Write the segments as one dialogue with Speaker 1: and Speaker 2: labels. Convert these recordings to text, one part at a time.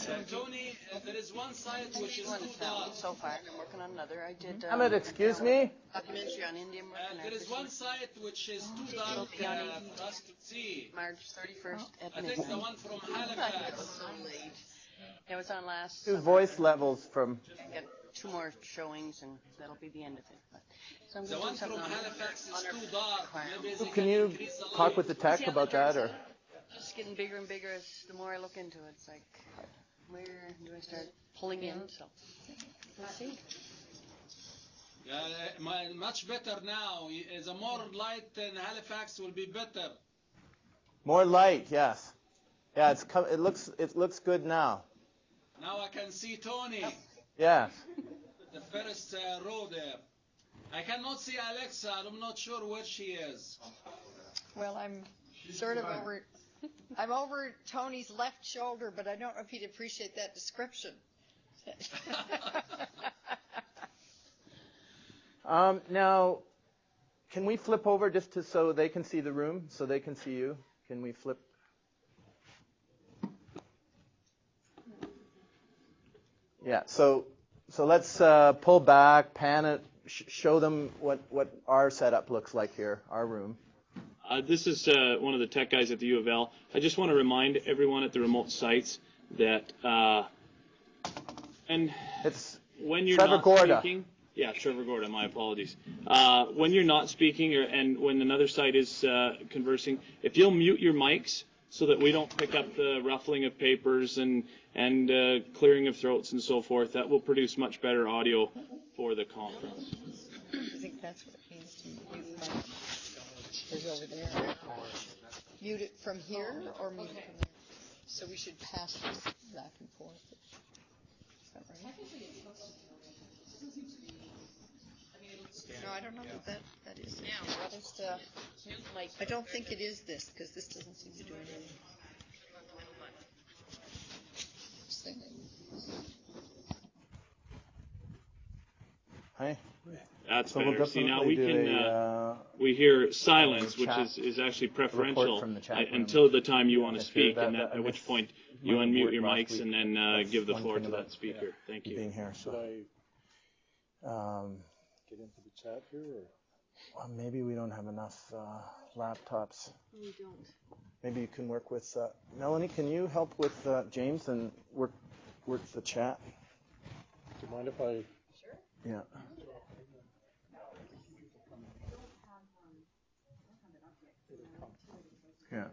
Speaker 1: So
Speaker 2: Tony, uh, there is one site which is
Speaker 1: one
Speaker 2: too
Speaker 1: town
Speaker 2: dark.
Speaker 1: so far, and I'm working on another. I did. Um,
Speaker 3: Ahmed, excuse me?
Speaker 1: Documentary on Indian
Speaker 2: Uh, there is one site which is too dark uh, for us to see.
Speaker 1: March 31st at
Speaker 2: I think the one from
Speaker 1: It was
Speaker 2: Halifax.
Speaker 1: so late. It was on last.
Speaker 3: Two voice levels from.
Speaker 1: Got two more showings, and that'll be the end of it. But, so I'm
Speaker 2: The one from
Speaker 1: on
Speaker 2: Halifax is
Speaker 1: under-
Speaker 2: too dark. Maybe
Speaker 3: Can you talk with the tech about that, or?
Speaker 1: It's getting bigger and bigger as the more I look into it. It's like, where do I start pulling in? So, let's see.
Speaker 2: Uh, much better now. The more light in Halifax will be better.
Speaker 3: More light, yes. Yeah, it's co- it looks it looks good now.
Speaker 2: Now I can see Tony,
Speaker 3: Yes.
Speaker 2: the first uh, row there. I cannot see Alexa. I'm not sure where she is.
Speaker 4: Well, I'm sort of over, I'm over Tony's left shoulder, but I don't know if he'd appreciate that description.
Speaker 3: Um, now, can we flip over just to so they can see the room, so they can see you? Can we flip? Yeah. So so let's uh, pull back, pan it, sh- show them what what our setup looks like here, our room.
Speaker 5: Uh, this is uh, one of the tech guys at the U of L. I just want to remind everyone at the remote sites that uh, and
Speaker 3: It's
Speaker 5: when you're
Speaker 3: Trevor
Speaker 5: not
Speaker 3: Gorda.
Speaker 5: speaking, yeah, Trevor Gorda. My apologies. Uh, when you're not speaking, or and when another site is uh, conversing, if you'll mute your mics so that we don't pick up the ruffling of papers and and uh, clearing of throats and so forth, that will produce much better audio for the conference.
Speaker 4: I think that's what it means to mute my, is over there. Mute it from here or mute it from there? So we should pass this back and forth. Is that right? No, I don't know what that, that is.
Speaker 1: Yeah, what is the?
Speaker 4: I don't think it is this, because this doesn't seem to do anything. This thing.
Speaker 3: Hey.
Speaker 5: That's
Speaker 3: So we'll
Speaker 5: better. See now we can.
Speaker 3: a,
Speaker 5: Uh,
Speaker 3: uh,
Speaker 5: we hear silence, which is, is actually preferential
Speaker 3: the chat
Speaker 5: uh,
Speaker 3: room.
Speaker 5: until the time you want to speak,
Speaker 3: that-
Speaker 5: and
Speaker 3: that-
Speaker 5: at which point you unmute your mics
Speaker 3: week.
Speaker 5: and then uh, give the floor to that speaker. Thank you.
Speaker 3: being here. So
Speaker 6: Should I
Speaker 3: um,
Speaker 6: get into the chat here or?
Speaker 3: well, maybe we don't have enough uh, laptops.
Speaker 1: We don't.
Speaker 3: Maybe you can work with uh, Melanie. Can you help with uh, James and work work the chat?
Speaker 6: Do you mind if I? Sure.
Speaker 3: Yeah. Yeah.
Speaker 6: Look.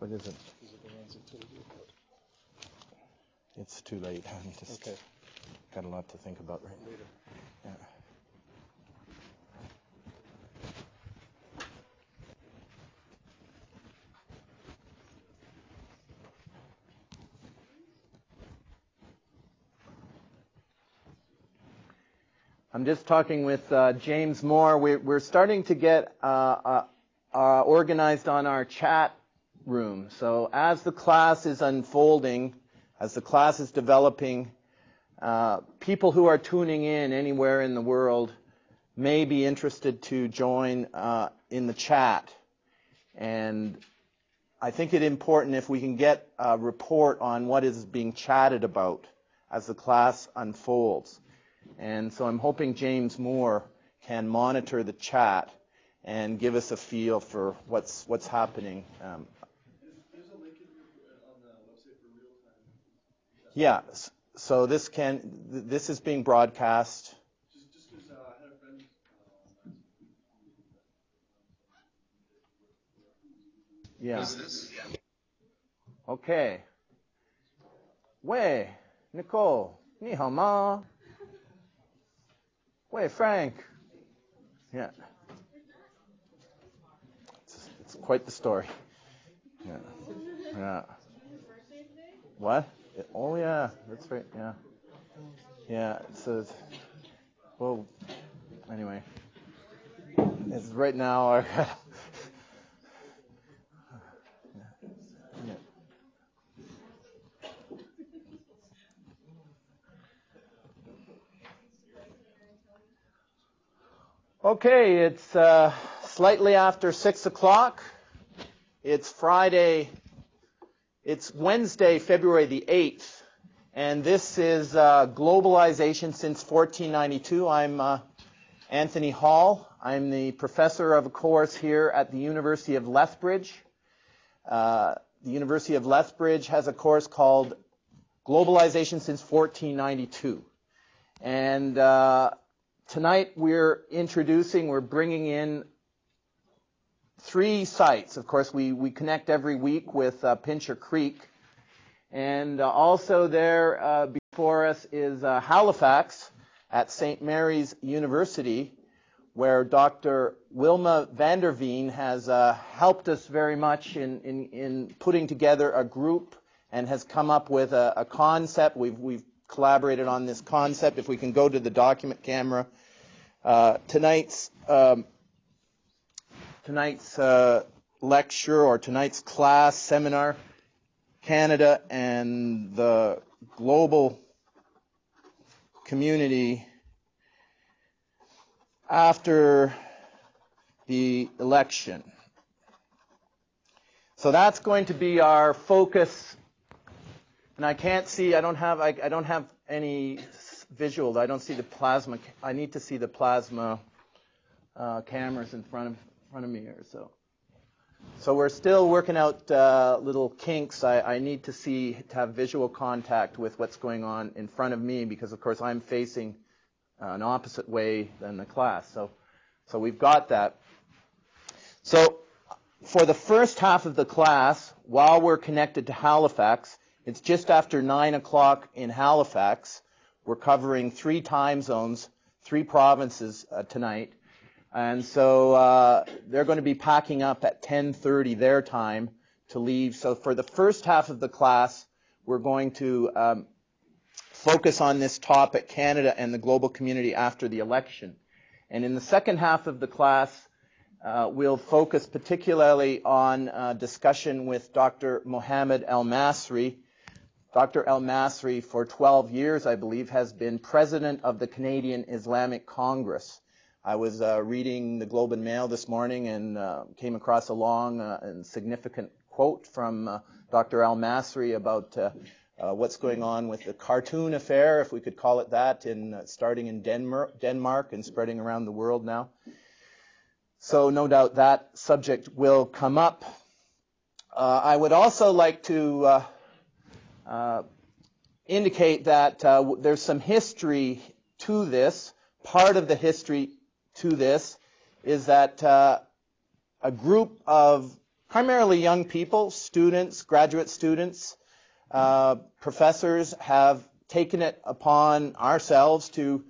Speaker 3: What is it?
Speaker 6: The ones I told you about.
Speaker 3: It's too late. I'm just
Speaker 6: Okay,
Speaker 3: got a lot to think about right now. Just talking with uh, James Moore. We're, we're starting to get uh, uh, uh, organized on our chat room. So as the class is unfolding, as the class is developing, uh, people who are tuning in anywhere in the world may be interested to join uh, in the chat. And I think it's important if we can get a report on what is being chatted about as the class unfolds. And so I'm hoping James Moore can monitor the chat and give us a feel for what's what's happening. Um, yeah. So this can this is being broadcast. Yeah. Okay. Wei, Nicole, ni hao ma. 喂，Frank。Yeah. It's, it's quite the story. Yeah. Yeah. What? Oh yeah, that's right. Yeah. Yeah. It says. Well. Anyway. It's right now. Okay, it's uh, slightly after 6 o'clock. It's Friday, it's Wednesday, February the 8th, and this is uh, Globalization since 1492. I'm uh, Anthony Hall. I'm the professor of a course here at the University of Lethbridge. Uh, the University of Lethbridge has a course called Globalization since 1492. And uh, tonight we're introducing, we're bringing in three sites. Of course, we, we connect every week with uh, Pincher Creek. And uh, also there uh, before us is uh, Halifax at St. Mary's University, where Dr. Wilma Vanderveen has uh, helped us very much in, in, in putting together a group and has come up with a, a concept. We've, we've collaborated on this concept. If we can go to the document camera. Uh, tonight's um, tonight's uh, lecture or tonight's class seminar, Canada and the global community after the election. So that's going to be our focus. And I can't see, I don't have, I, I don't have any visual. I don't see the plasma. I need to see the plasma uh, cameras in front of front of me here. So, so we're still working out uh, little kinks. I, I need to see to have visual contact with what's going on in front of me because, of course, I'm facing an opposite way than the class. So, so we've got that. So, for the first half of the class, while we're connected to Halifax, it's just after nine o'clock in Halifax. We're covering three time zones, three provinces uh, tonight. And so uh, they're going to be packing up at 10:30 their time to leave. So for the first half of the class, we're going to um, focus on this topic, Canada and the global community after the election. And in the second half of the class, uh, we'll focus particularly on uh, discussion with Dr. Mohammed El Masri. Dr. El Masri, for 12 years, I believe, has been president of the Canadian Islamic Congress. I was uh, reading the Globe and Mail this morning and uh, came across a long uh, and significant quote from uh, Dr. Al Masri about uh, uh, what's going on with the cartoon affair, if we could call it that, in starting in Denmark, Denmark and spreading around the world now. So no doubt that subject will come up. I would also like to indicate that there's some history to this. Part of the history to this is that uh, a group of primarily young people, students, graduate students, uh, professors have taken it upon ourselves to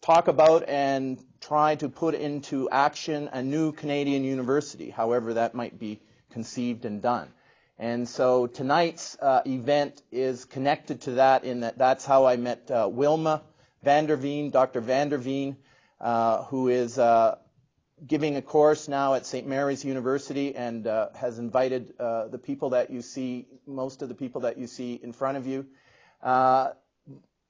Speaker 3: talk about and try to put into action a new Canadian university, however that might be conceived and done. And so tonight's uh, event is connected to that in that that's how I met uh, Wilma Vanderveen, Dr. Vanderveen, uh, who is uh, giving a course now at St. Mary's University and uh, has invited uh, the people that you see, most of the people that you see in front of you.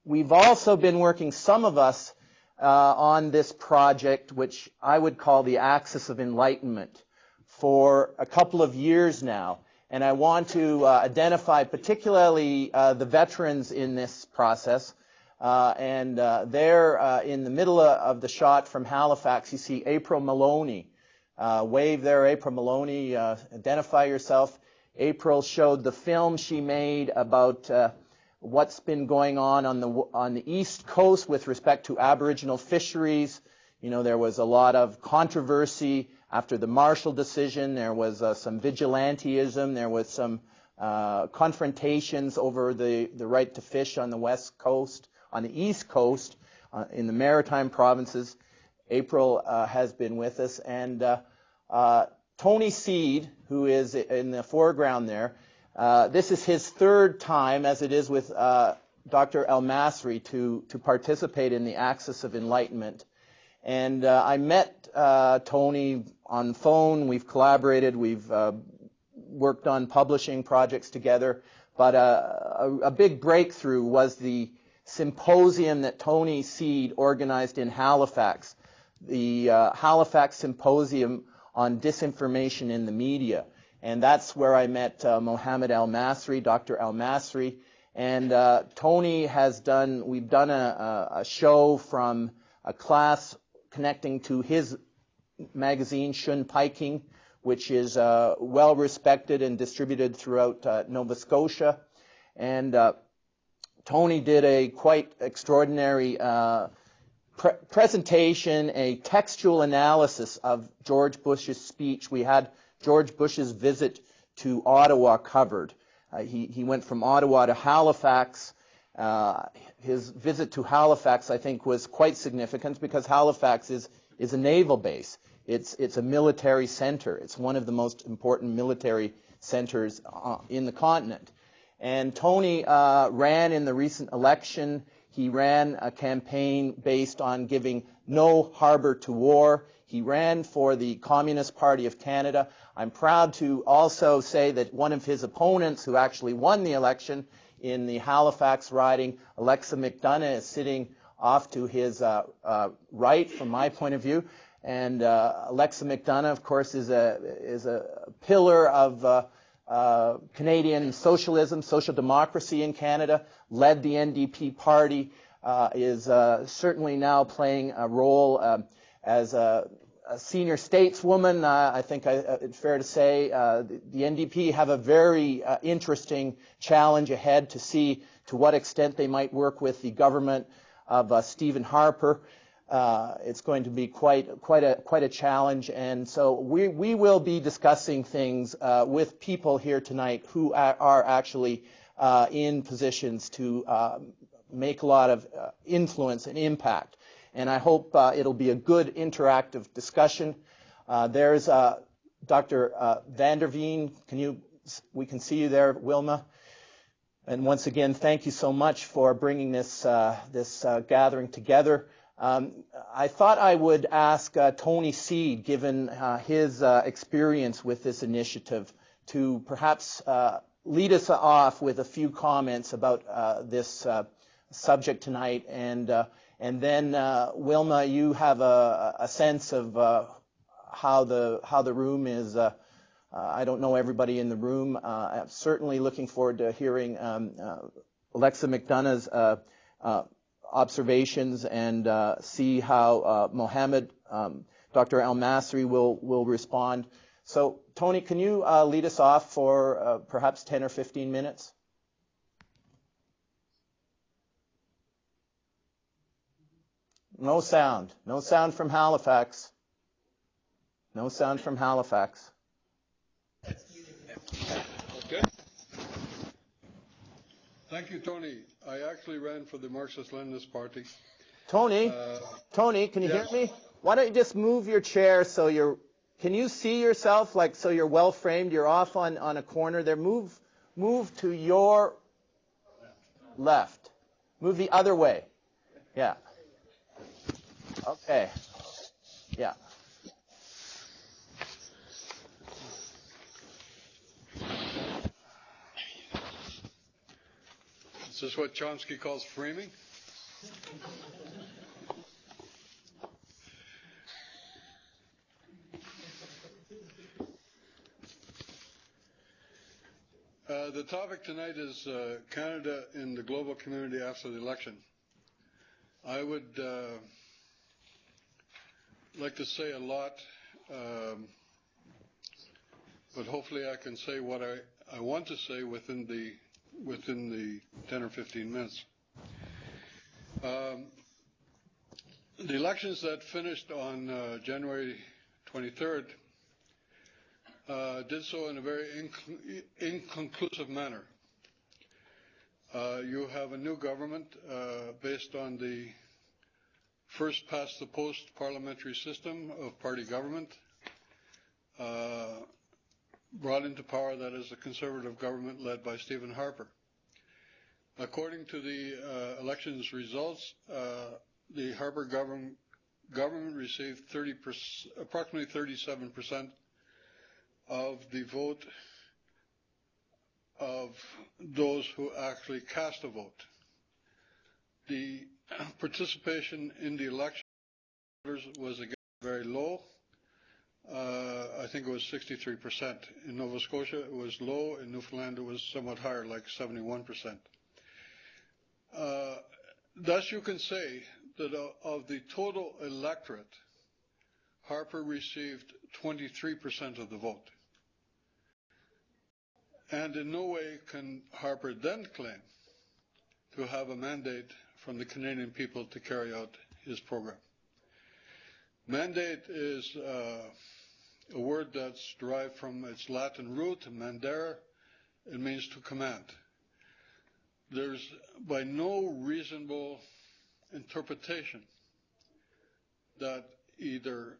Speaker 3: We've also been working, some of us, on this project, which I would call the Axis of Enlightenment, for a couple of years now. And I want to identify particularly the veterans in this process uh, and uh, there uh, in the middle of the shot from Halifax, you see April Maloney. Uh, wave there, April Maloney. Uh, identify yourself. April showed the film she made about uh, what's been going on on the on the East Coast with respect to Aboriginal fisheries. You know, there was a lot of controversy after the Marshall decision. There was some vigilanteism. There was some confrontations over the, the right to fish on the West Coast on the East Coast, uh, in the maritime provinces. April uh, has been with us. And uh, uh Tony Seed, who is in the foreground there, uh, this is his third time, as it is with uh, Dr. El Masri, to, to participate in the Axis of Enlightenment. And I met Tony on phone. We've collaborated. We've worked on publishing projects together. But a, a, big breakthrough was the symposium that Tony Seed organized in Halifax. the uh, Halifax Symposium on Disinformation in the Media. And that's where I met uh, Mohammed Al Masri, Dr. Al Masri. And uh, Tony has done, we've done a, a show from a class connecting to his magazine, Shunpiking, which is uh, well respected and distributed throughout uh, Nova Scotia. And uh, Tony did a quite extraordinary uh, pre- presentation, a textual analysis of George Bush's speech. We had George Bush's visit to Ottawa covered. Uh, he, he went from Ottawa to Halifax. Uh, his visit to Halifax, I think, was quite significant because Halifax is, is a naval base. It's, it's a military center. It's one of the most important military centers uh, in the continent. And Tony uh, ran in the recent election. He ran a campaign based on giving no harbor to war. He ran for the Communist Party of Canada. I'm proud to also say that one of his opponents, who actually won the election in the Halifax riding, Alexa McDonough, is sitting off to his uh, uh, right from my point of view. And uh, Alexa McDonough, of course, is a is a pillar of uh, uh, Canadian socialism, social democracy in Canada. Led the NDP party, uh, is certainly now playing a role um, as a, a, senior stateswoman. Uh, I think I, it's fair to say the, the, NDP have a very interesting challenge ahead to see to what extent they might work with the government of Stephen Harper. Uh, it's going to be quite quite a quite a challenge, and so we we will be discussing things uh, with people here tonight who are, are actually uh, in positions to make a lot of uh, influence and impact. And I hope uh, it'll be a good interactive discussion. Uh, there's Dr. Vanderveen. Can you? We can see you there, Wilma. And once again, thank you so much for bringing this this gathering together. Um, I thought I would ask uh, Tony Seed, given uh, his uh, experience with this initiative, to perhaps uh, lead us off with a few comments about uh, this uh, subject tonight. And, and then, Wilma, you have a, a sense of how, the, how the room is. I don't know everybody in the room. I'm certainly looking forward to hearing um, Alexa McDonough's observations and uh, see how uh, Mohammed, um, Dr. Al Masri will, will respond. So, Tony, can you uh, lead us off for uh, perhaps 10 or 15 minutes? No sound. No sound from Halifax. No sound from Halifax.
Speaker 7: Okay. Thank you, Tony. I actually ran for the Marxist-Leninist Party.
Speaker 3: Tony, uh, Tony, can you yes. hear me? Why don't you just move your chair so you're? Can you see yourself like so you're well framed? You're off on on a corner there. Move, move to your left. Move the other way. Yeah. Okay. Yeah.
Speaker 7: This is this what Chomsky calls framing? Uh, the topic tonight is uh, Canada in the global community after the election. I would uh, like to say a lot, um, but hopefully I can say what I, I want to say within the within the 10 or 15 minutes. Um, the elections that finished on uh, January 23rd uh, did so in a very inc- inconclusive manner. Uh, you have a new government uh, based on the first past the post parliamentary system of party government. Uh, brought into power that is a conservative government led by Stephen Harper. According to the uh, elections results, uh, the Harper government, government received 30 approximately 37 percent of the vote of those who actually cast a vote. The participation in the election was again very low. Uh, I think it was 63%. In Nova Scotia, it was low. In Newfoundland, it was somewhat higher, like 71%. Uh, thus, you can say that uh, of the total electorate, Harper received 23% of the vote. And in no way can Harper then claim to have a mandate from the Canadian people to carry out his program. Mandate is uh, a word that's derived from its Latin root, mandare. It means to command. There's by no reasonable interpretation that either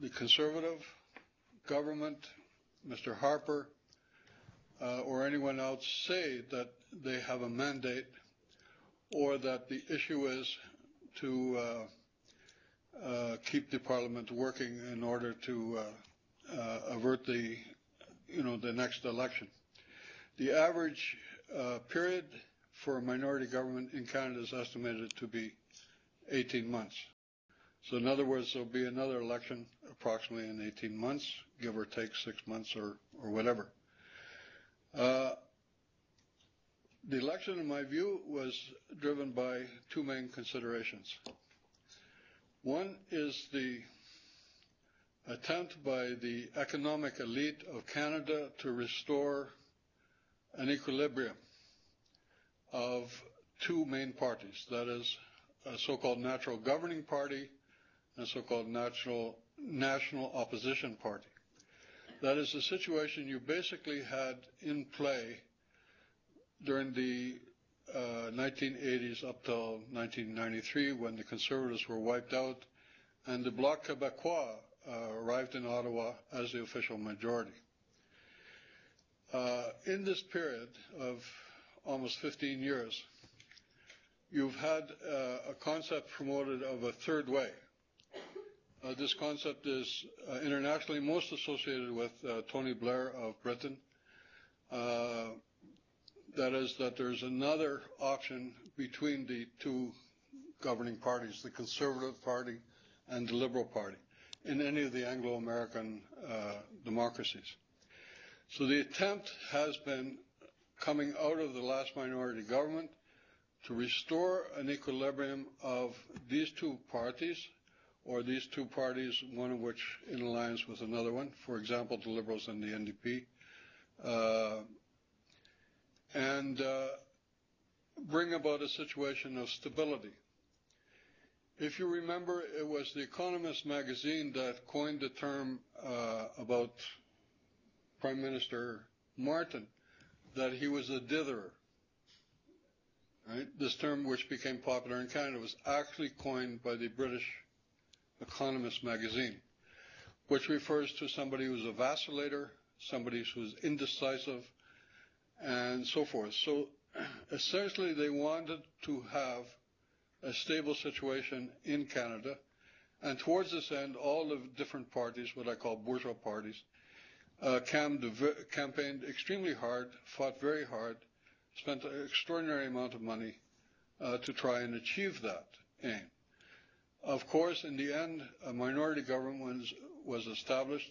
Speaker 7: the conservative government, Mr. Harper, uh, or anyone else say that they have a mandate or that the issue is to uh, uh, keep the parliament working in order to uh, uh, avert the, you know, the next election. The average uh, period for a minority government in Canada is estimated to be 18 months. So in other words, there'll be another election approximately in 18 months, give or take six months or, or whatever. Uh, the election, in my view, was driven by two main considerations. One is the attempt by the economic elite of Canada to restore an equilibrium of two main parties, that is, a so-called natural governing party and a so-called national, national opposition party. That is the situation you basically had in play during the uh, 1980s up till 1993 when the Conservatives were wiped out and the Bloc Québécois uh, arrived in Ottawa as the official majority. Uh, in this period of almost 15 years, you've had uh, a concept promoted of a third way. Uh, this concept is uh, internationally most associated with Tony Blair of Britain. That is, that there's another option between the two governing parties, the Conservative Party and the Liberal Party, in any of the Anglo American uh, democracies. So the attempt has been coming out of the last minority government to restore an equilibrium of these two parties or these two parties, one of which in alliance with another one, for example, the Liberals and the NDP, uh, and uh, bring about a situation of stability. If you remember, it was The Economist magazine that coined the term uh, about Prime Minister Martin that he was a ditherer. Right? This term, which became popular in Canada, was actually coined by the British Economist magazine, which refers to somebody who's a vacillator, somebody who's indecisive, and so forth. So essentially, they wanted to have a stable situation in Canada. And towards this end, all the different parties, what I call bourgeois parties, uh, campaigned extremely hard, fought very hard, spent an extraordinary amount of money uh, to try and achieve that aim. Of course, in the end, a minority government was, was established.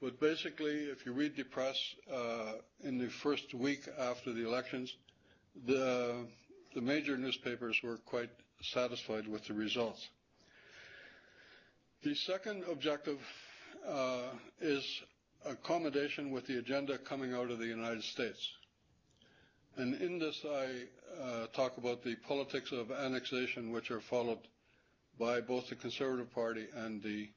Speaker 7: But basically, if you read the press uh, in the first week after the elections, the, the major newspapers were quite satisfied with the results. The second objective uh, is accommodation with the agenda coming out of the United States. And in this, I uh, talk about the politics of annexation, which are followed by both the Conservative Party and the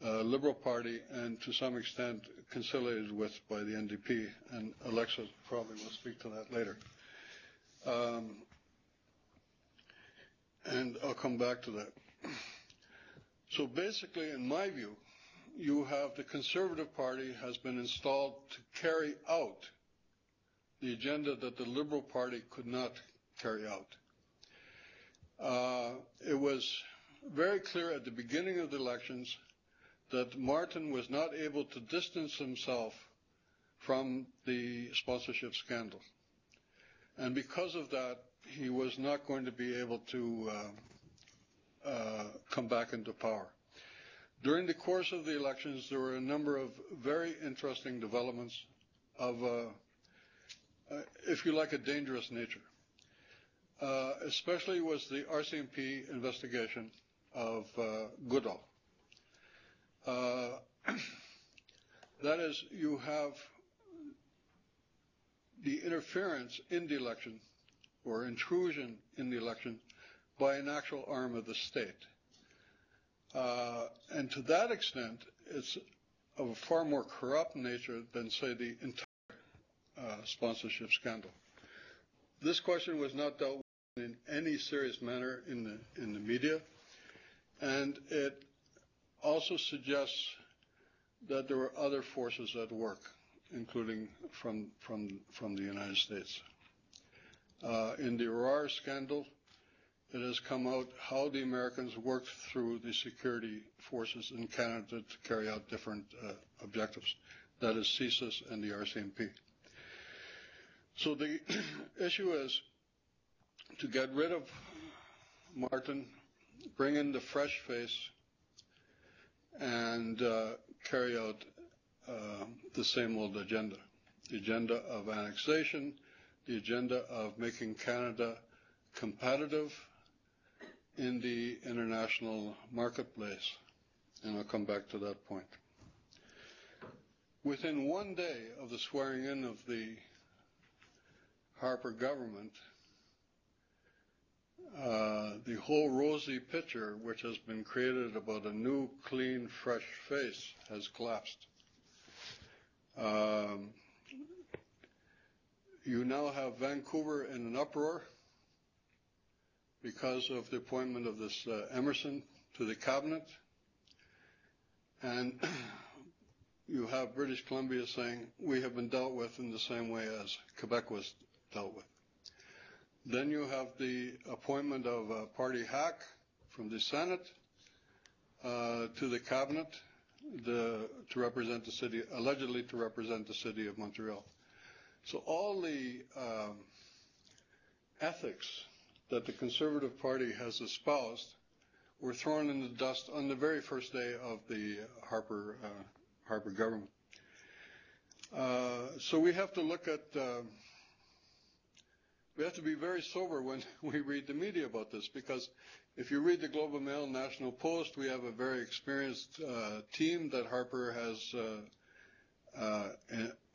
Speaker 7: Liberal Party, and to some extent conciliated with by the NDP. And Alexa probably will speak to that later. Um, and I'll come back to that. So basically, in my view, you have the Conservative Party has been installed to carry out the agenda that the Liberal Party could not carry out. Uh, it was very clear at the beginning of the elections that Martin was not able to distance himself from the sponsorship scandal. And because of that, he was not going to be able to uh, uh, come back into power. During the course of the elections, there were a number of very interesting developments of, uh, uh, if you like, a dangerous nature. Uh, especially was the RCMP investigation of uh, Goodale. Uh, that is, you have the interference in the election or intrusion in the election by an actual arm of the state. Uh, and to that extent, it's of a far more corrupt nature than, say, the entire uh, sponsorship scandal. This question was not dealt with in any serious manner in the in the media, and it also suggests that there were other forces at work, including from from from the United States. Uh, in the Arar scandal, it has come out how the Americans worked through the security forces in Canada to carry out different uh, objectives. That is CSIS and the RCMP. So the issue is to get rid of Martin, bring in the fresh face, and uh, carry out uh, the same old agenda. The agenda of annexation, the agenda of making Canada competitive in the international marketplace. And I'll come back to that point. Within one day of the swearing in of the Harper government, uh, the whole rosy picture, which has been created about a new, clean, fresh face, has collapsed. Um, you now have Vancouver in an uproar because of the appointment of this uh, Emerson to the cabinet. And you have British Columbia saying, we have been dealt with in the same way as Quebec was dealt with. Then you have the appointment of a party hack from the Senate uh, to the cabinet the, to represent the city, allegedly to represent the city of Montreal. So all the um, ethics that the Conservative Party has espoused were thrown in the dust on the very first day of the Harper uh, Harper government. Uh, so we have to look at. Uh, we have to be very sober when we read the media about this because if you read the Globe and Mail, National Post, we have a very experienced uh, team that Harper has uh, uh,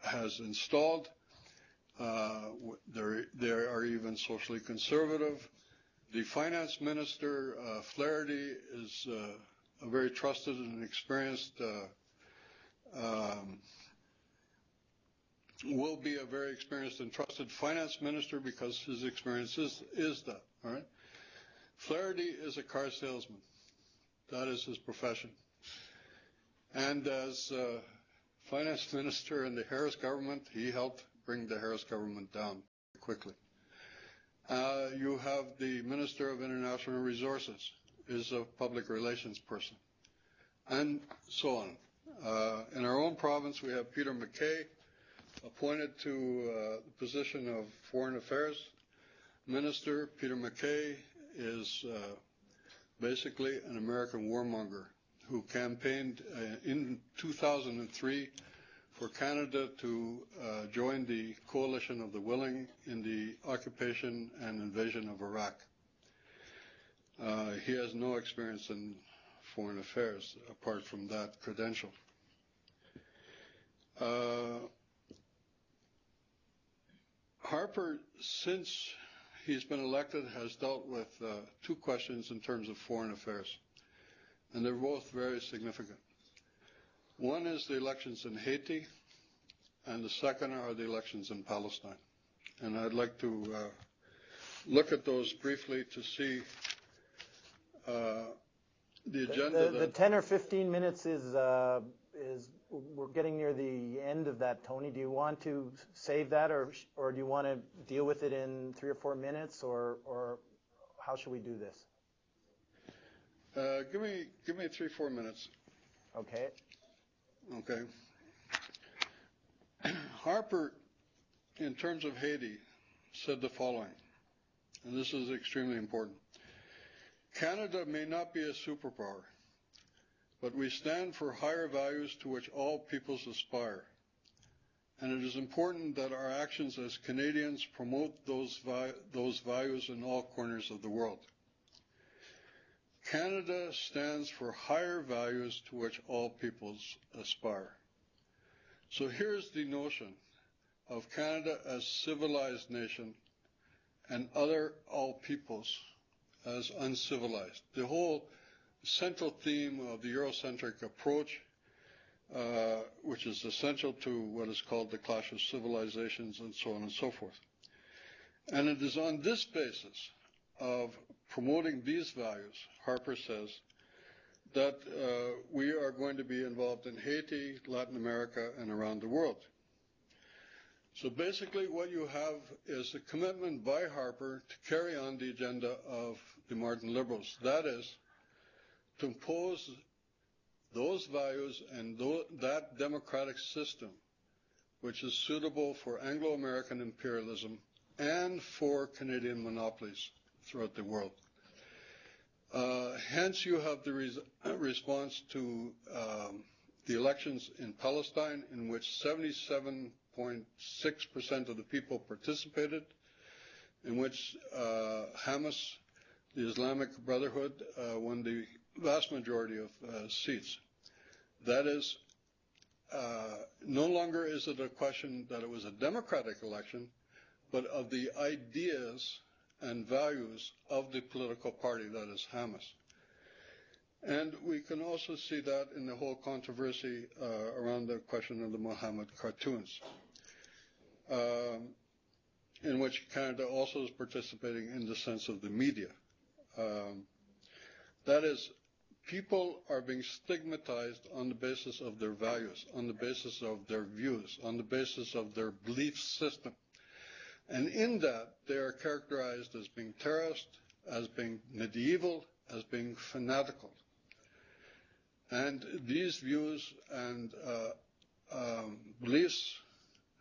Speaker 7: has installed. Uh, there are even socially conservative. The finance minister, uh, Flaherty, is uh, a very trusted and experienced um, will be a very experienced and trusted finance minister because his experience is, is that. All right. Flaherty is a car salesman. That is his profession. And as uh, finance minister in the Harris government, he helped bring the Harris government down quickly. Uh, you have the Minister of International Resources is a public relations person, and so on. Uh, in our own province, we have Peter MacKay, appointed to uh, the position of Foreign Affairs Minister. Peter MacKay is uh, basically an American warmonger who campaigned uh, in 2003 for Canada to uh, join the coalition of the willing in the occupation and invasion of Iraq. Uh, he has no experience in foreign affairs apart from that credential. Uh, Harper, since he's been elected, has dealt with uh, two questions in terms of foreign affairs, and they're both very significant. One is the elections in Haiti, and the second are the elections in Palestine. And I'd like to uh, look at those briefly to see uh, the agenda.
Speaker 3: The, the, the 10 or 15 minutes is uh, is we're getting near the end of that, Tony. Do you want to save that, or or do you want to deal with it in three or four minutes, or or how should we do this?
Speaker 7: Uh, give me give me three four minutes.
Speaker 3: Okay.
Speaker 7: Okay. Harper, in terms of Haiti, said the following, and this is extremely important. Canada may not be a superpower, but we stand for higher values to which all peoples aspire. And it is important that our actions as Canadians promote those, vi- those values in all corners of the world. Canada stands for higher values to which all peoples aspire. So here's the notion of Canada as civilized nation and other all peoples as uncivilized. The whole central theme of the Eurocentric approach, uh, which is essential to what is called the clash of civilizations and so on and so forth. And it is on this basis of promoting these values, Harper says, that uh, we are going to be involved in Haiti, Latin America, and around the world. So basically, what you have is a commitment by Harper to carry on the agenda of the Martin liberals. That is, to impose those values and that democratic system which is suitable for Anglo American imperialism and for Canadian monopolies throughout the world. Uh, hence, you have the res- response to um, the elections in Palestine, in which 77.6% of the people participated, in which uh, Hamas, the Islamic Brotherhood, uh, won the vast majority of uh, seats. That is, uh, no longer is it a question that it was a democratic election, but of the ideas and values of the political party that is Hamas. And we can also see that in the whole controversy uh, around the question of the Mohammed cartoons, um, in which Canada also is participating in the sense of the media. Um, that is, people are being stigmatized on the basis of their values, on the basis of their views, on the basis of their belief system. And in that, they are characterized as being terrorist, as being medieval, as being fanatical. And these views and uh, um, beliefs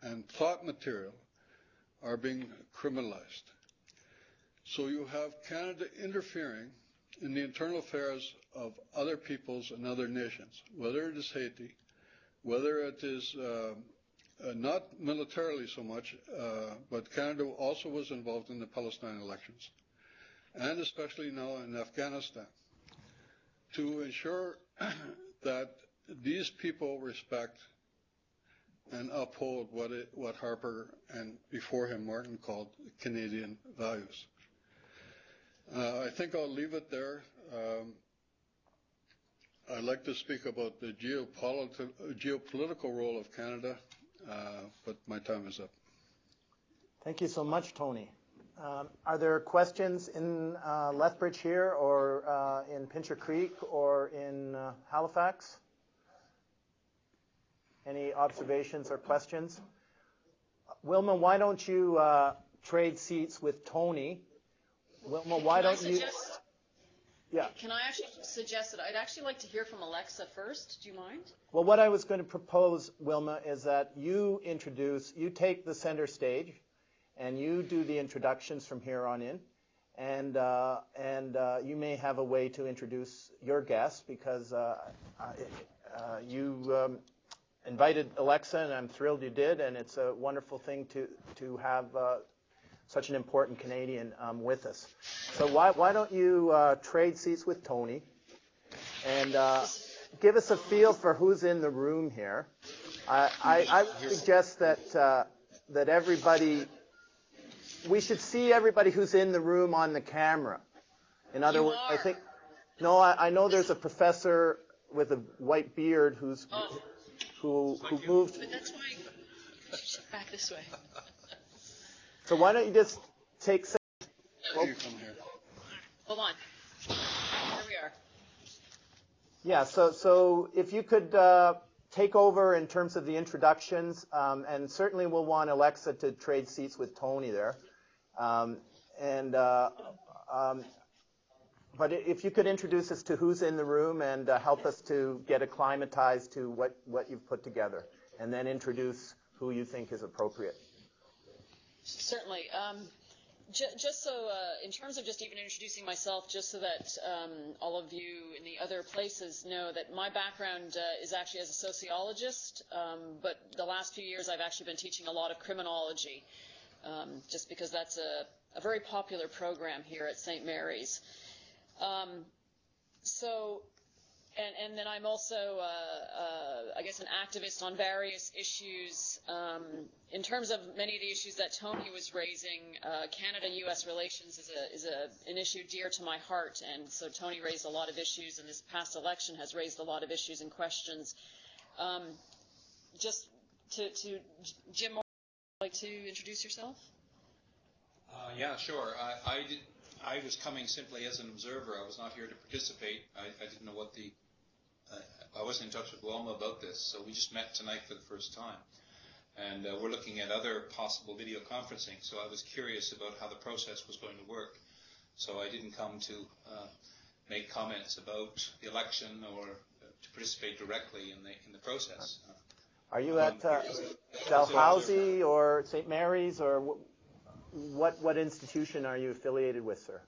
Speaker 7: and thought material are being criminalized. So you have Canada interfering in the internal affairs of other peoples and other nations, whether it is Haiti, whether it is uh, uh, not militarily so much, uh, but Canada also was involved in the Palestine elections, and especially now in Afghanistan, to ensure that these people respect and uphold what, it, what Harper and before him Martin called Canadian values. Uh, I think I'll leave it there. Um, I'd like to speak about the geopoliti- geopolitical role of Canada, uh, but my time is up.
Speaker 3: Thank you so much, Tony. Um, are there questions in uh, Lethbridge here, or uh, in Pincher Creek, or in uh, Halifax? Any observations or questions? Wilma, why don't you uh, trade seats with Tony? Wilma, why
Speaker 1: Can I
Speaker 3: don't you?
Speaker 1: suggest-
Speaker 3: Yeah.
Speaker 1: Can I actually suggest that I'd actually like to hear from Alexa first? Do you mind?
Speaker 3: Well, what I was going to propose, Wilma, is that you introduce, you take the center stage, and you do the introductions from here on in, and uh, and uh, you may have a way to introduce your guests because uh, uh, uh, you um, invited Alexa, and I'm thrilled you did, and it's a wonderful thing to to have uh, such an important Canadian um, with us. So why why don't you uh, trade seats with Tony, and uh, give us a feel for who's in the room here. I, I, I suggest that uh, that everybody, we should see everybody who's in the room on the camera. In other
Speaker 1: You
Speaker 3: words, I think, no, I, I know there's a professor with a white beard who's
Speaker 1: Oh,
Speaker 3: who who moved.
Speaker 1: but that's why you should back this way.
Speaker 3: So why don't you just take? se-
Speaker 7: You come here.
Speaker 1: Hold on. Here we are.
Speaker 3: Yeah. So so if you could. Uh, Take over in terms of the introductions, um, and certainly we'll want Alexa to trade seats with Tony there. Um, and uh, um, but if you could introduce us to who's in the room and uh, help us to get acclimatized to what, what you've put together, and then introduce who you think is appropriate.
Speaker 1: Certainly. Um, Ju- just so, uh, in terms of just even introducing myself, just so that um, all of you in the other places know that my background uh, is actually as a sociologist, um, but the last few years I've actually been teaching a lot of criminology, um, just because that's a, a very popular program here at St. Mary's. Um, so, and, and then I'm also, uh, uh, I guess, an activist on various issues. Um, in terms of many of the issues that Tony was raising, uh, Canada-U.S. relations is a is a an issue dear to my heart, and so Tony raised a lot of issues, and this past election has raised a lot of issues and questions. Um, just to, to Jim, would you like to introduce yourself?
Speaker 8: Uh, yeah, sure. I, I did. I was coming simply as an observer. I was not here to participate. I, I didn't know what the. I wasn't in touch with Wilma about this, so we just met tonight for the first time, and uh, we're looking at other possible video conferencing. So I was curious about how the process was going to work. So I didn't come to uh, make comments about the election or uh, to participate directly in the in the process.
Speaker 3: Are you at uh, Dalhousie or St. Mary's or wh- what what institution are you affiliated with, sir?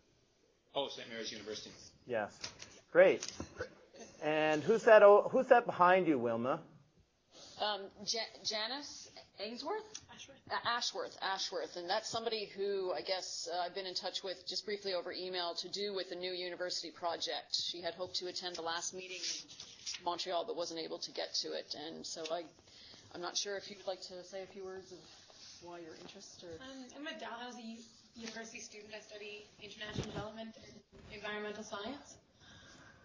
Speaker 8: Oh, St. Mary's University.
Speaker 3: Yes. Great. And who's that? Who's that behind you, Wilma?
Speaker 1: Um, Ja- Janice Ainsworth? Ashworth. Ashworth, Ashworth. And that's somebody who I guess uh, I've been in touch with just briefly over email to do with the new university project. She had hoped to attend the last meeting in Montreal but wasn't able to get to it. And so I, I'm not sure if you'd like to say a few words of why you're interested or.
Speaker 9: Um, I'm a Dalhousie University student. I study international development and environmental science.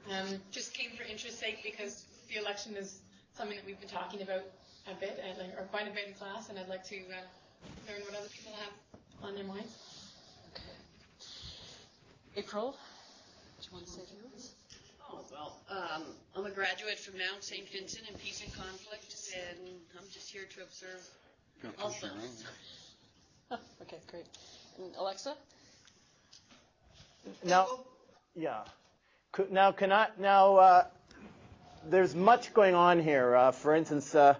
Speaker 9: Um, just came for interest's sake because the election is something that we've been talking about a bit, and like, or quite a bit in class, and I'd like to uh, learn what other people have on their minds. Okay.
Speaker 1: April, do you want to say a few words? Oh, well, um, I'm a graduate from Mount St. Vincent in Peace and Conflict, and I'm just here to observe
Speaker 7: Got
Speaker 1: Also.
Speaker 7: around.
Speaker 1: Okay, great. And Alexa?
Speaker 3: Now, yeah. Now, uh, there's much going on here. Uh, for instance, uh,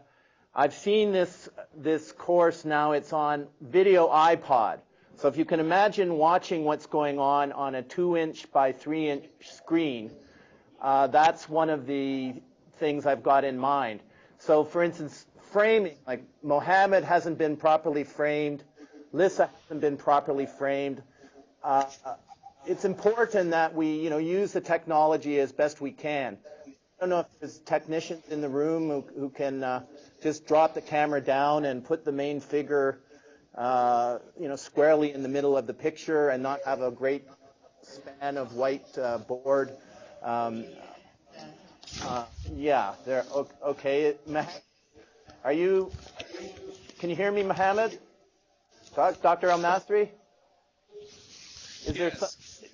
Speaker 3: I've seen this, this course now, it's on video iPod. So if you can imagine watching what's going on on a two inch by three inch screen, that's one of the things I've got in mind. So for instance, framing, like Mohammed hasn't been properly framed, Lissa hasn't been properly framed. It's important that we, you know, use the technology as best we can. I don't know if there's technicians in the room who, who can uh, just drop the camera down and put the main figure, uh, you know, squarely in the middle of the picture and not have a great span of white uh, board. Um, uh, yeah, there. Okay, are you? Can you hear me, Mohammed? Dr. Al Masri? Is there?
Speaker 8: Yes.
Speaker 3: Some,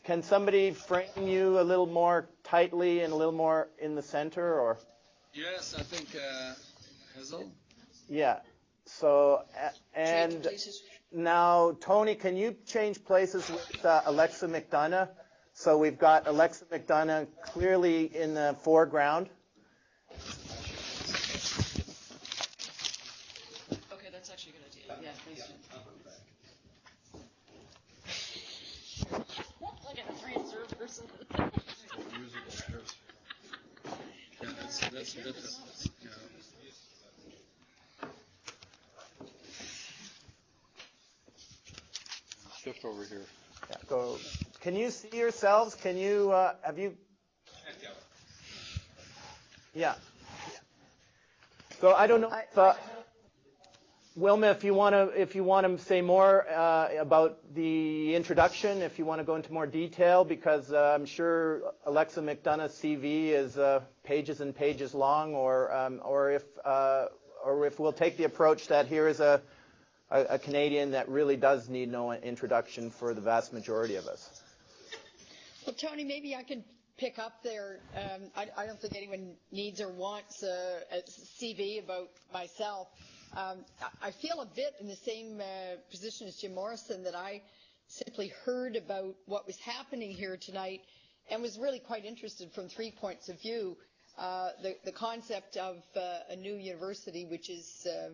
Speaker 3: can somebody frame you a little more tightly and a little more in the center, or?
Speaker 2: Yes, I think uh, Hazel.
Speaker 3: Yeah. So and now Tony, can you change places with uh, Alexa McDonough? So we've got Alexa McDonough clearly in the foreground.
Speaker 1: Okay, that's actually a good idea. Yeah, thanks. Jim. Look at the three observed person.
Speaker 7: Music, yes.
Speaker 2: Yeah, that's, better. Yeah.
Speaker 7: Shift over here.
Speaker 3: Yeah, go. Can you see yourselves? Can you uh, have you? Yeah. So I don't know if, uh, Wilma, if you to say more uh, about the introduction, if you want to go into more detail, because uh, I'm sure Alexa McDonough's CV is uh, pages and pages long, or um, or if or if we'll take the approach that here is a, Canadian that really does need no introduction for the vast majority of us.
Speaker 4: Well, Tony, maybe I can pick up there. Um, I, don't think anyone needs or wants a CV about myself. Um, I feel a bit in the same uh, position as Jim Morrison that I simply heard about what was happening here tonight and was really quite interested from three points of view. Uh, the, the concept of uh, a new university which is uh,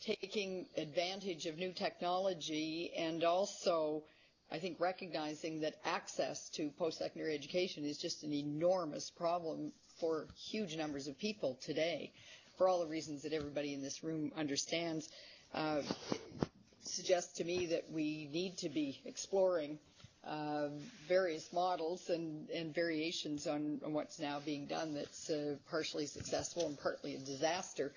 Speaker 4: taking advantage of new technology and also I think recognizing that access to post-secondary education is just an enormous problem for huge numbers of people today, for all the reasons that everybody in this room understands, uh, suggests to me that we need to be exploring uh, various models and, and variations on, on, what's now being done that's uh, partially successful and partly a disaster.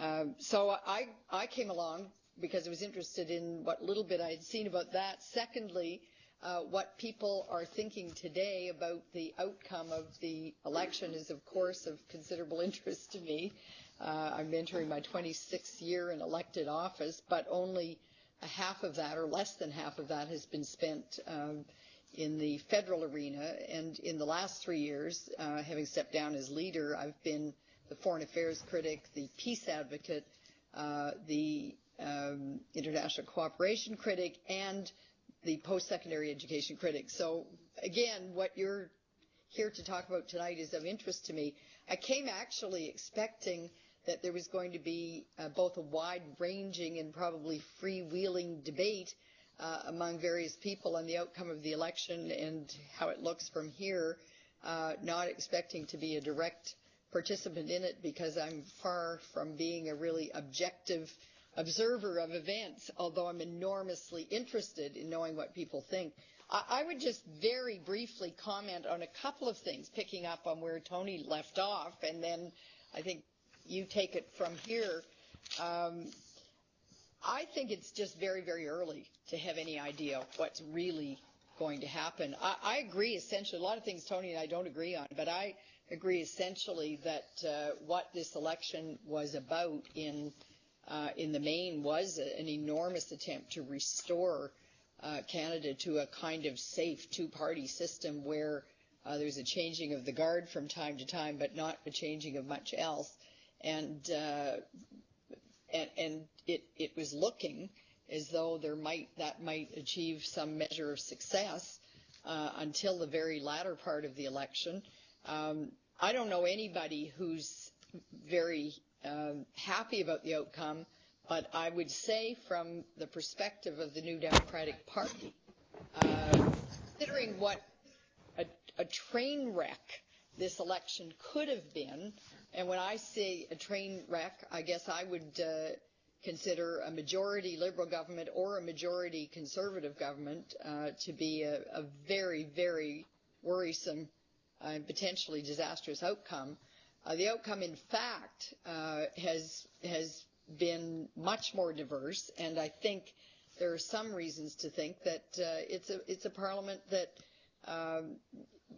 Speaker 4: Um, so I, I came along because I was interested in what little bit I had seen about that. Secondly, uh, what people are thinking today about the outcome of the election is, of course, of considerable interest to me. Uh, I'm entering my 26th year in elected office, but only a half of that, or less than half of that, has been spent um, in the federal arena. And in the last three years, uh, having stepped down as leader, I've been the foreign affairs critic, the peace advocate, uh, the um, international cooperation critic, and the post-secondary education critic. So again, what you're here to talk about tonight is of interest to me. I came actually expecting that there was going to be uh, both a wide-ranging and probably freewheeling debate uh, among various people on the outcome of the election and how it looks from here, uh, not expecting to be a direct participant in it because I'm far from being a really objective observer of events, although I'm enormously interested in knowing what people think. I, I would just very briefly comment on a couple of things, picking up on where Tony left off, and then I think you take it from here. Um, I think it's just very, very early to have any idea what's really going to happen. I, I agree essentially, a lot of things Tony and I don't agree on, but I agree essentially that uh, what this election was about in uh, in the main was a, an enormous attempt to restore uh, Canada to a kind of safe two-party system where uh, there's a changing of the guard from time to time, but not a changing of much else. And uh, and, and it, it was looking as though there might that might achieve some measure of success uh, until the very latter part of the election. Um, I don't know anybody who's very um, happy about the outcome, but I would say from the perspective of the New Democratic Party, uh, considering what a, a train wreck this election could have been, and when I say a train wreck, I guess I would uh, consider a majority Liberal government or a majority Conservative government uh, to be a, a, very, very worrisome and potentially disastrous outcome. Uh, the outcome, in fact, uh, has has been much more diverse, and I think there are some reasons to think that uh, it's a it's a parliament that, um,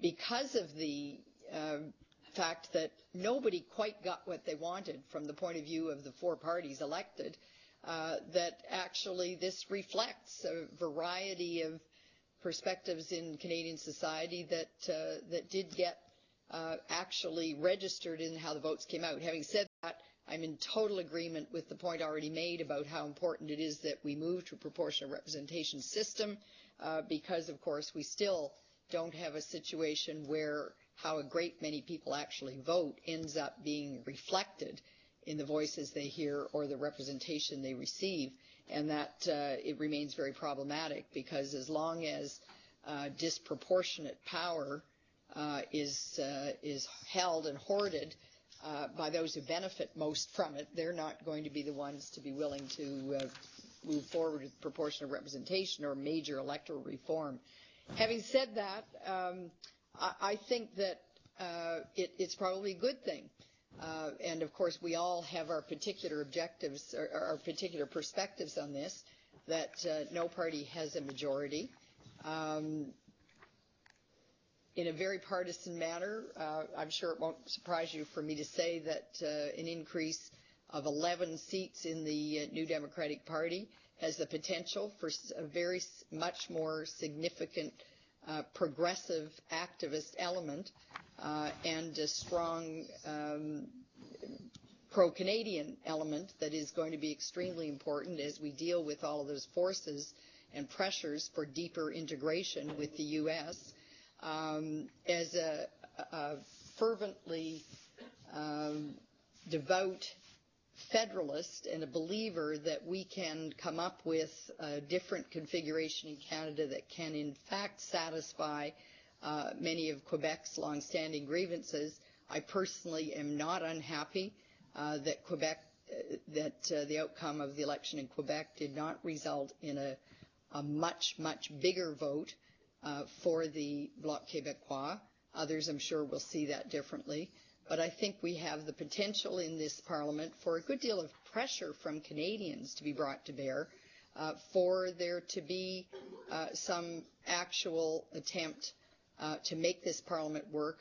Speaker 4: because of the uh, fact that nobody quite got what they wanted from the point of view of the four parties elected, uh, that actually this reflects a variety of perspectives in Canadian society that uh, that did get uh, actually registered in how the votes came out. Having said that, I'm in total agreement with the point already made about how important it is that we move to a proportional representation system uh, because, of course, we still don't have a situation where how a great many people actually vote ends up being reflected in the voices they hear or the representation they receive. And that uh, it remains very problematic because as long as uh, disproportionate power uh, is uh, is held and hoarded uh, by those who benefit most from it. They're not going to be the ones to be willing to uh, move forward with proportional representation or major electoral reform. Having said that, um, I, think that uh, it, it's probably a good thing. Uh, and of course, we all have our particular objectives, or our particular perspectives on this. That no party has a majority. Um, in a very partisan manner. Uh, I'm sure it won't surprise you for me to say that uh, an increase of 11 seats in the uh, New Democratic Party has the potential for a very much more significant uh, progressive activist element uh, and a strong um, pro-Canadian element that is going to be extremely important as we deal with all of those forces and pressures for deeper integration with the U.S um, as a, a fervently um, devout federalist and a believer that we can come up with a different configuration in Canada that can, in fact, satisfy uh, many of Quebec's longstanding grievances. I personally am not unhappy uh, that Quebec, uh, that uh, the outcome of the election in Quebec did not result in a, a much, much bigger vote uh, for the Bloc Québécois. Others, I'm sure, will see that differently. But I think we have the potential in this Parliament for a good deal of pressure from Canadians to be brought to bear, uh, for there to be uh, some actual attempt uh, to make this Parliament work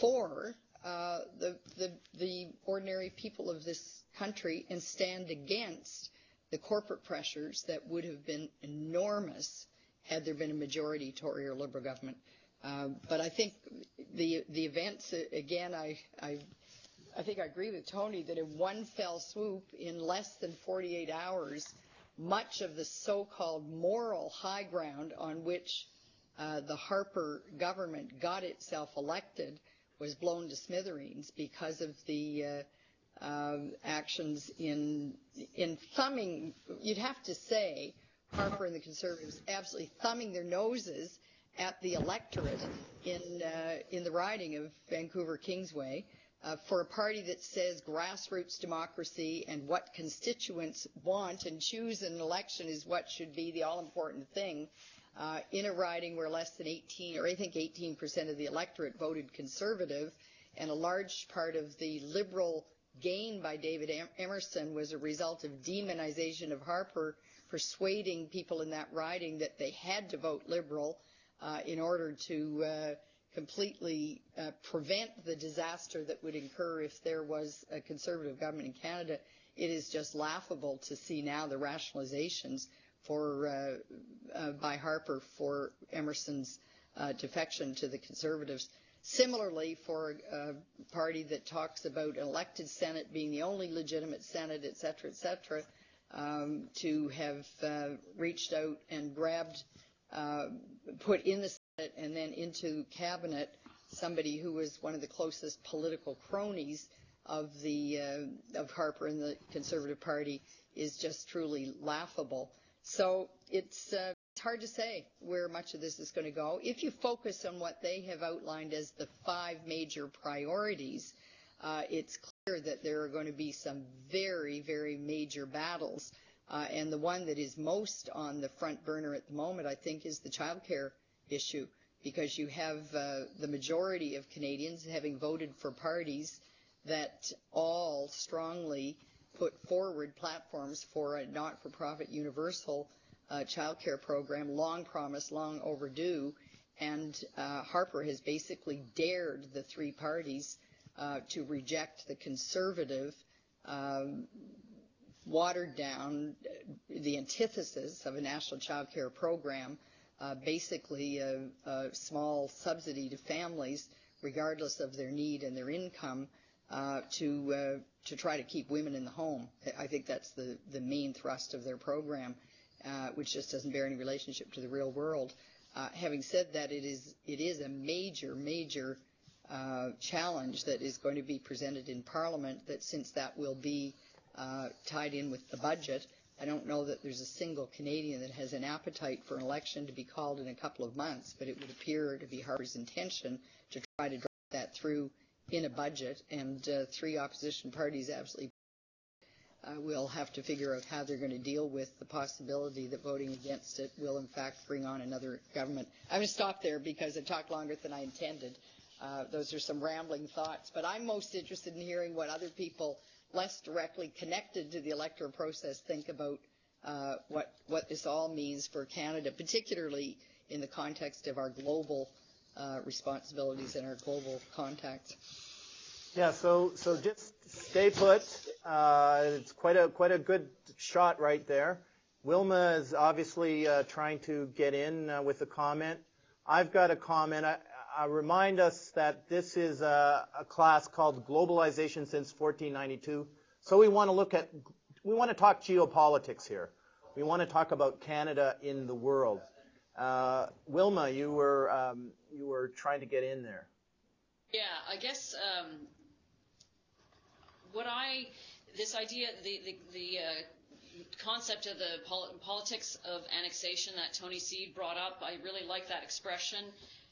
Speaker 4: for uh, the, the, the ordinary people of this country and stand against the corporate pressures that would have been enormous had there been a majority Tory or Liberal government. Uh, but I think the the events again, I, I I think I agree with Tony that in one fell swoop, in less than 48 hours, much of the so-called moral high ground on which uh, the Harper government got itself elected was blown to smithereens because of the uh, uh, actions in in thumbing. You'd have to say Harper and the Conservatives absolutely thumbing their noses at the electorate in uh, in the riding of Vancouver Kingsway uh, for a party that says grassroots democracy and what constituents want and choose in an election is what should be the all important thing. Uh, in a riding where less than 18, or I think 18 percent of the electorate voted conservative, and a large part of the liberal gain by David Emerson was a result of demonization of Harper, persuading people in that riding that they had to vote liberal in order to uh, completely uh, prevent the disaster that would incur if there was a conservative government in Canada. It is just laughable to see now the rationalizations for uh, uh, by Harper for Emerson's uh, defection to the Conservatives. Similarly, for a party that talks about elected Senate being the only legitimate Senate, et cetera, et cetera, um, to have uh, reached out and grabbed uh, put in the Senate and then into cabinet somebody who was one of the closest political cronies of the uh, of Harper and the Conservative Party is just truly laughable. So it's uh, it's hard to say where much of this is going to go. If you focus on what they have outlined as the five major priorities, uh, it's clear that there are going to be some very, very major battles uh, and the one that is most on the front burner at the moment, I think, is the child care issue because you have uh, the majority of Canadians having voted for parties that all strongly put forward platforms for a not-for-profit universal uh, child care program, long promised, long overdue. And uh, Harper has basically dared the three parties uh, to reject the conservative um, watered down the antithesis of a national child care program, uh, basically a, a, small subsidy to families, regardless of their need and their income, uh, to uh, to try to keep women in the home. I think that's the the main thrust of their program, uh, which just doesn't bear any relationship to the real world. Uh, having said that, it is it is a major major uh, challenge that is going to be presented in Parliament. That since that will be tied in with the budget. I don't know that there's a single Canadian that has an appetite for an election to be called in a couple of months, but it would appear to be Harper's intention to try to drive that through in a budget, and uh, three opposition parties absolutely uh, will have to figure out how they're going to deal with the possibility that voting against it will, in fact, bring on another government. I'm going to stop there because I talked longer than I intended. Uh, those are some rambling thoughts, but I'm most interested in hearing what other people less directly connected to the electoral process think about uh, what what this all means for Canada, particularly in the context of our global uh, responsibilities and our global contacts.
Speaker 3: Yeah, so so just stay put. Uh, it's quite a quite a good shot right there. Wilma is obviously uh, trying to get in uh, with a comment. I've got a comment. I, remind us that this is a, a, class called Globalization since 1492. So we want to look at, we want to talk geopolitics here. We want to talk about Canada in the world. Uh, Wilma, you were um, you were trying to get in there.
Speaker 1: Yeah, I guess um, what I this idea, the the, the uh, concept of the pol- politics of annexation that Tony Seed brought up, I really like that expression.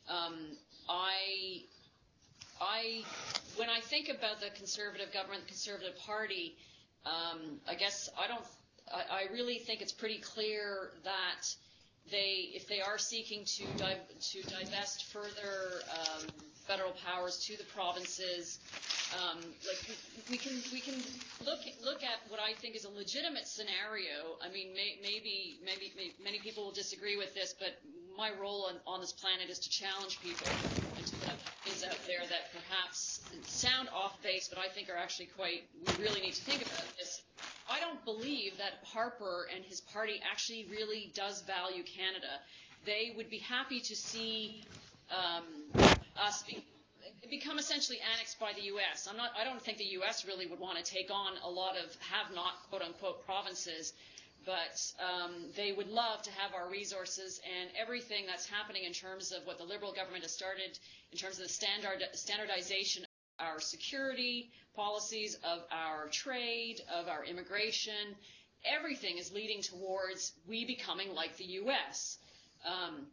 Speaker 1: Um, I I, when I think about the conservative government, the conservative party, um, I guess I don't, I, I really think it's pretty clear that they, if they are seeking to di- to divest further um, federal powers to the provinces, um, like we, we can we can look look at what I think is a legitimate scenario. I mean, may, maybe maybe may, many people will disagree with this, but my role on, on this planet is to challenge people things out there that perhaps sound off base, but I think are actually quite. We really need to think about this. I don't believe that Harper and his party actually really does value Canada. They would be happy to see um, us be, become essentially annexed by the U.S. I'm not. I don't think the U.S. really would want to take on a lot of have-not quote unquote provinces. But um, they would love to have our resources and everything that's happening in terms of what the Liberal government has started in terms of the standard, standardization of our security policies, of our trade, of our immigration. Everything is leading towards we becoming like the U.S. Um,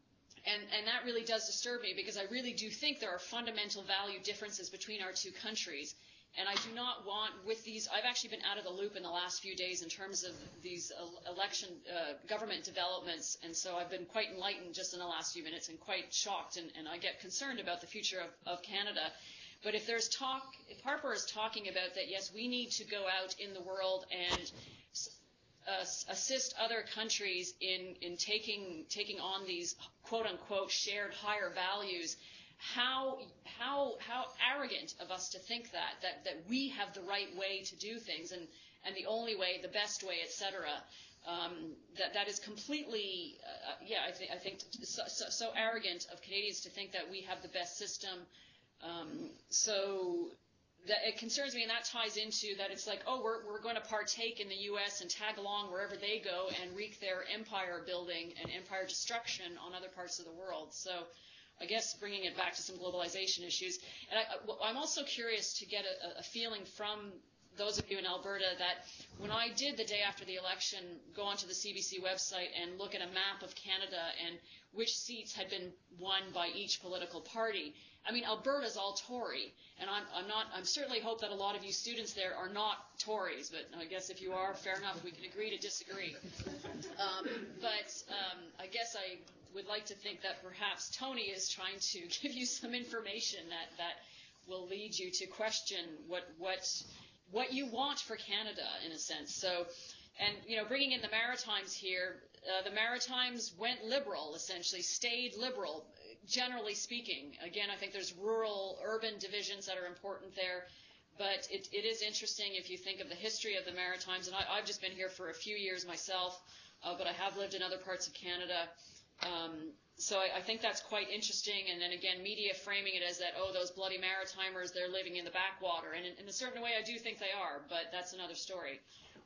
Speaker 1: and, and that really does disturb me because I really do think there are fundamental value differences between our two countries. And I do not want, with these, I've actually been out of the loop in the last few days in terms of these election uh, government developments. And so I've been quite enlightened just in the last few minutes and quite shocked. And, and I get concerned about the future of, of Canada. But if there's talk, if Harper is talking about that, yes, we need to go out in the world and uh, assist other countries in, in taking, taking on these quote unquote shared higher values, how, how, how arrogant of us to think that, that, that we have the right way to do things and, and the only way, the best way, etc. Um, that, that is completely, uh, yeah, I, th- I think so, so, so arrogant of Canadians to think that we have the best system. Um, so that it concerns me, and that ties into that it's like, oh, we're, we're going to partake in the U.S. and tag along wherever they go and wreak their empire building and empire destruction on other parts of the world. So I guess bringing it back to some globalization issues. And I, I'm also curious to get a, a feeling from those of you in Alberta that when I did the day after the election go onto the CBC website and look at a map of Canada and which seats had been won by each political party, I mean, Alberta's all Tory, and I'm, I'm not. I'm certainly hope that a lot of you students there are not Tories, but I guess if you are, fair enough. We can agree to disagree. Um, but um, I guess I would like to think that perhaps Tony is trying to give you some information that that will lead you to question what what what you want for Canada in a sense. So, and you know, bringing in the Maritimes here, uh, the Maritimes went liberal essentially, stayed liberal generally speaking. Again, I think there's rural, urban divisions that are important there. But it, it is interesting if you think of the history of the Maritimes, and I, I've just been here for a few years myself, uh, but I have lived in other parts of Canada. Um, so I, I think that's quite interesting. And then again, media framing it as that, oh, those bloody Maritimers, they're living in the backwater. And in, in a certain way, I do think they are, but that's another story.